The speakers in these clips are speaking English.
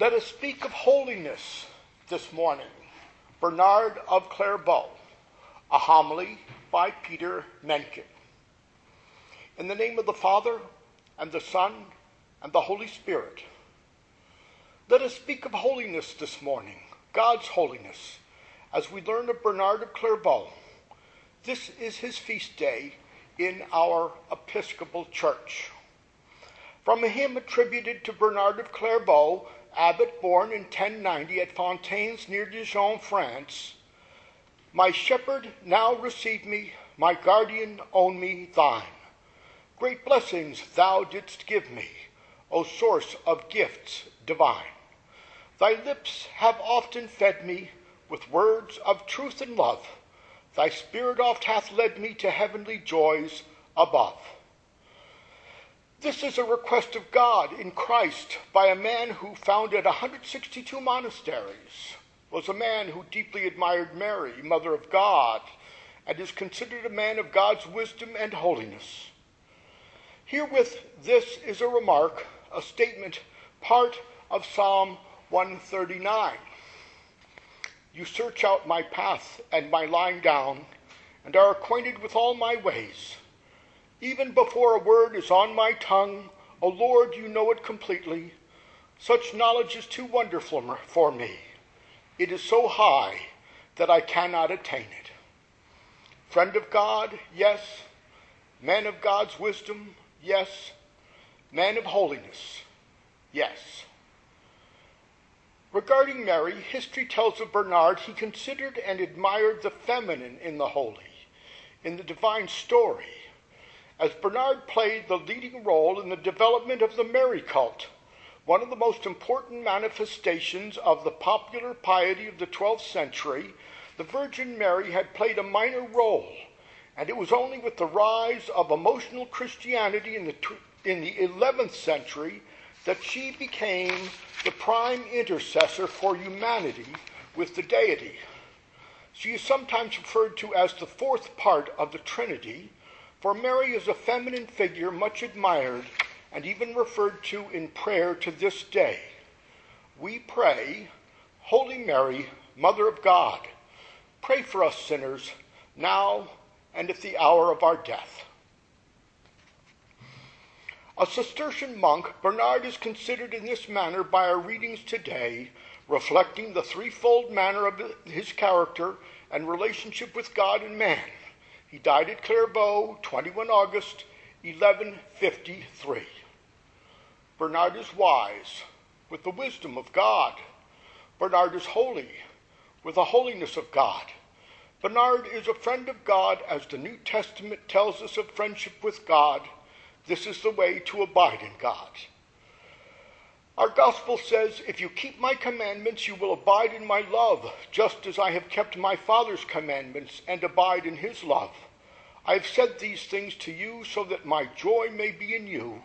Let us speak of holiness this morning. Bernard of Clairvaux, a homily by Peter Mencken. In the name of the Father, and the Son, and the Holy Spirit. Let us speak of holiness this morning, God's holiness, as we learn of Bernard of Clairvaux. This is his feast day in our Episcopal Church. From a hymn attributed to Bernard of Clairvaux, abbot born in 1090 at Fontaines near Dijon, France, My shepherd, now receive me, my guardian, own me thine. Great blessings thou didst give me, O source of gifts divine. Thy lips have often fed me with words of truth and love. Thy spirit oft hath led me to heavenly joys above. This is a request of God in Christ by a man who founded 162 monasteries, was a man who deeply admired Mary, Mother of God, and is considered a man of God's wisdom and holiness. Herewith, this is a remark, a statement, part of Psalm 139. You search out my path and my lying down, and are acquainted with all my ways. Even before a word is on my tongue, O Lord, you know it completely. Such knowledge is too wonderful for me. It is so high that I cannot attain it. Friend of God, yes. Man of God's wisdom, yes. Man of holiness, yes. Regarding Mary, history tells of Bernard he considered and admired the feminine in the holy, in the divine story, as Bernard played the leading role in the development of the Mary cult, one of the most important manifestations of the popular piety of the 12th century, the Virgin Mary had played a minor role, and it was only with the rise of emotional Christianity in the, in the 11th century that she became the prime intercessor for humanity with the deity. She is sometimes referred to as the fourth part of the Trinity, for Mary is a feminine figure much admired and even referred to in prayer to this day. We pray, Holy Mary, Mother of God, pray for us sinners now and at the hour of our death. A Cistercian monk, Bernard is considered in this manner by our readings today, reflecting the threefold manner of his character and relationship with God and man. He died at Clairvaux, 21 August 1153. Bernard is wise, with the wisdom of God. Bernard is holy, with the holiness of God. Bernard is a friend of God, as the New Testament tells us of friendship with God this is the way to abide in God. Our gospel says, If you keep my commandments, you will abide in my love, just as I have kept my Father's commandments and abide in his love. I have said these things to you so that my joy may be in you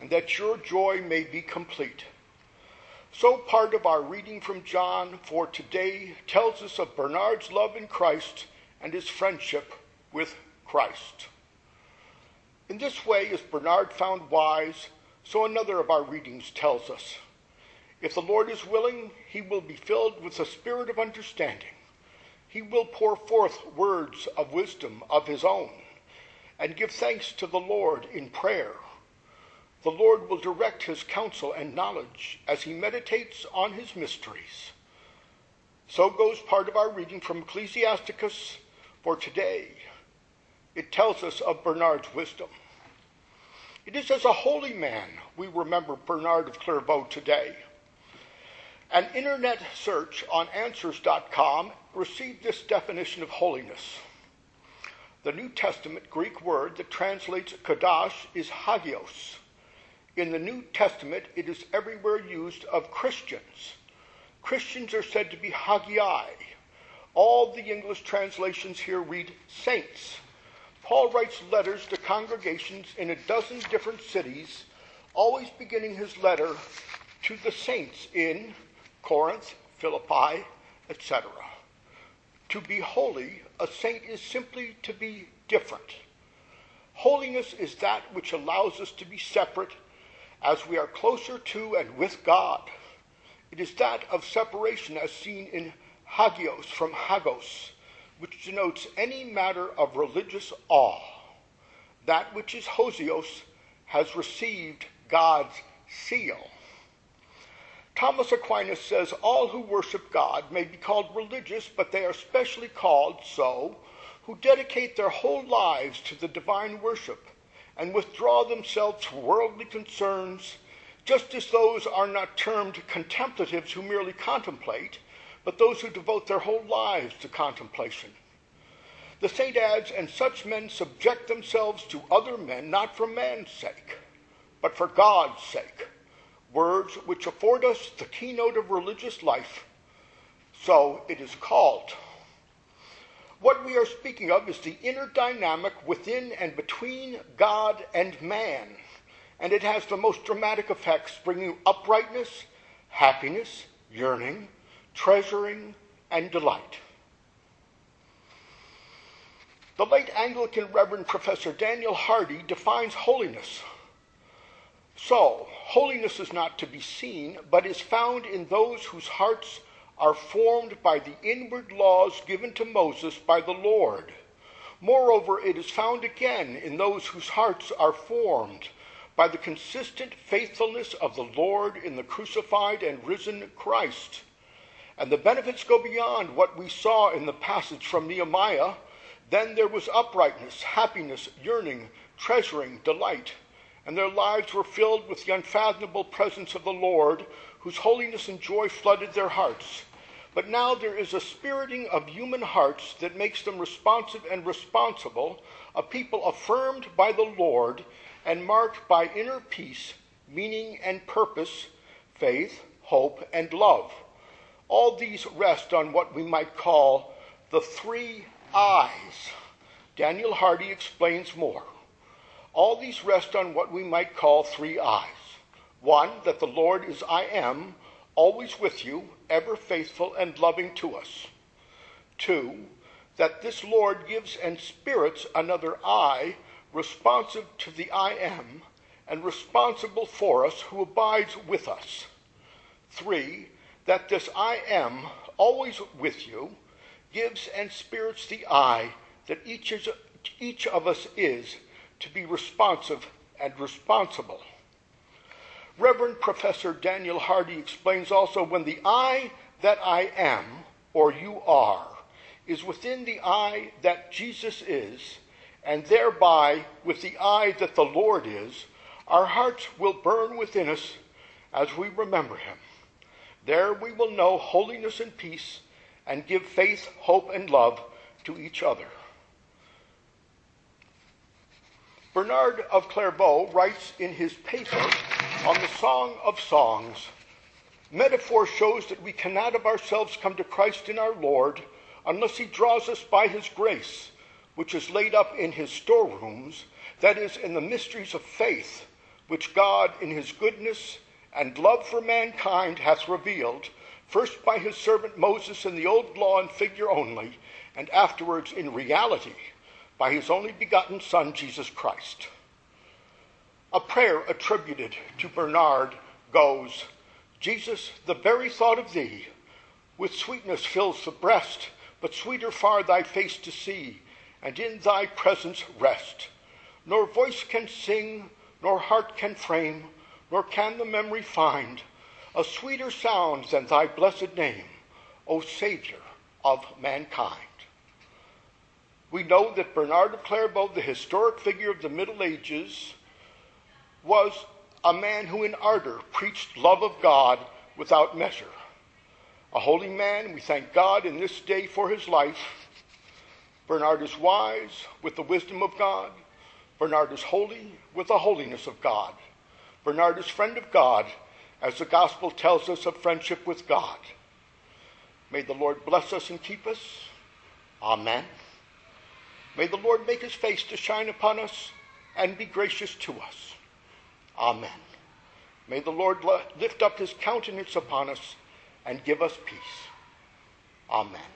and that your joy may be complete. So, part of our reading from John for today tells us of Bernard's love in Christ and his friendship with Christ. In this way, as Bernard found wise, so another of our readings tells us. If the Lord is willing, he will be filled with the spirit of understanding. He will pour forth words of wisdom of his own and give thanks to the Lord in prayer. The Lord will direct his counsel and knowledge as he meditates on his mysteries. So goes part of our reading from Ecclesiasticus for today it tells us of Bernard's wisdom. It is as a holy man we remember Bernard of Clairvaux today. An internet search on answers.com received this definition of holiness. The New Testament Greek word that translates Kadash is hagios. In the New Testament, it is everywhere used of Christians. Christians are said to be hagiai. All the English translations here read saints. Paul writes letters to congregations in a dozen different cities, always beginning his letter to the saints in Corinth, Philippi, etc. To be holy, a saint is simply to be different. Holiness is that which allows us to be separate as we are closer to and with God. It is that of separation as seen in hagios from hagos, which denotes any matter of religious awe. That which is hosios has received God's seal. Thomas Aquinas says all who worship God may be called religious, but they are specially called so who dedicate their whole lives to the divine worship and withdraw themselves from worldly concerns, just as those are not termed contemplatives who merely contemplate, but those who devote their whole lives to contemplation. The saint adds, and such men subject themselves to other men not for man's sake, but for God's sake, words which afford us the keynote of religious life. So it is called. What we are speaking of is the inner dynamic within and between God and man, and it has the most dramatic effects, bringing uprightness, happiness, yearning, treasuring, and delight. The late Anglican Reverend Professor Daniel Hardy defines holiness. So, holiness is not to be seen, but is found in those whose hearts are formed by the inward laws given to Moses by the Lord. Moreover, it is found again in those whose hearts are formed by the consistent faithfulness of the Lord in the crucified and risen Christ. And the benefits go beyond what we saw in the passage from Nehemiah. Then there was uprightness, happiness, yearning, treasuring, delight. And their lives were filled with the unfathomable presence of the Lord, whose holiness and joy flooded their hearts. But now there is a spiriting of human hearts that makes them responsive and responsible, a people affirmed by the Lord and marked by inner peace, meaning and purpose, faith, hope, and love. All these rest on what we might call the three I's. Daniel Hardy explains more. All these rest on what we might call three I's. One, that the Lord is I am, always with you, ever faithful and loving to us. Two, that this Lord gives and spirits another I, responsive to the I am, and responsible for us who abides with us. Three, that this I am, always with you, gives and spirits the I that each, is, each of us is to be responsive and responsible. Reverend Professor Daniel Hardy explains also when the I that I am, or you are, is within the I that Jesus is, and thereby with the I that the Lord is, our hearts will burn within us as we remember him. There we will know holiness and peace and give faith, hope, and love to each other. Bernard of Clairvaux writes in his paper on the Song of Songs Metaphor shows that we cannot of ourselves come to Christ in our Lord unless he draws us by his grace, which is laid up in his storerooms, that is, in the mysteries of faith, which God, in his goodness and love for mankind hath revealed, first by his servant Moses in the old law in figure only, and afterwards in reality by his only begotten Son, Jesus Christ. A prayer attributed to Bernard goes Jesus, the very thought of thee, with sweetness fills the breast, but sweeter far thy face to see, and in thy presence rest. Nor voice can sing, nor heart can frame, nor can the memory find a sweeter sound than thy blessed name, O Savior of mankind. We know that Bernard of Clairvaux, the historic figure of the Middle Ages, was a man who in ardor preached love of God without measure. A holy man, we thank God in this day for his life. Bernard is wise with the wisdom of God. Bernard is holy with the holiness of God. Bernard is friend of God as the gospel tells us of friendship with God. May the Lord bless us and keep us. Amen. May the Lord make his face to shine upon us and be gracious to us. Amen. May the Lord lift up his countenance upon us and give us peace. Amen.